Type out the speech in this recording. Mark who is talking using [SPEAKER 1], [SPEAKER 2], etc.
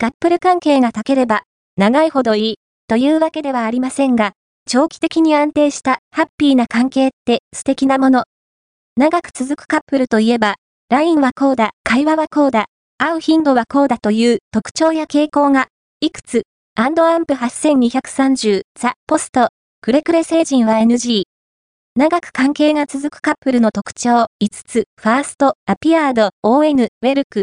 [SPEAKER 1] カップル関係が高ければ、長いほどいい、というわけではありませんが、長期的に安定したハッピーな関係って素敵なもの。長く続くカップルといえば、LINE はこうだ、会話はこうだ、会う頻度はこうだという特徴や傾向が、いくつ、アンドアンプ8230、ザ・ポスト、くれくれ成人は NG。長く関係が続くカップルの特徴5つ、ファースト、アピアード、ON、ウェルク、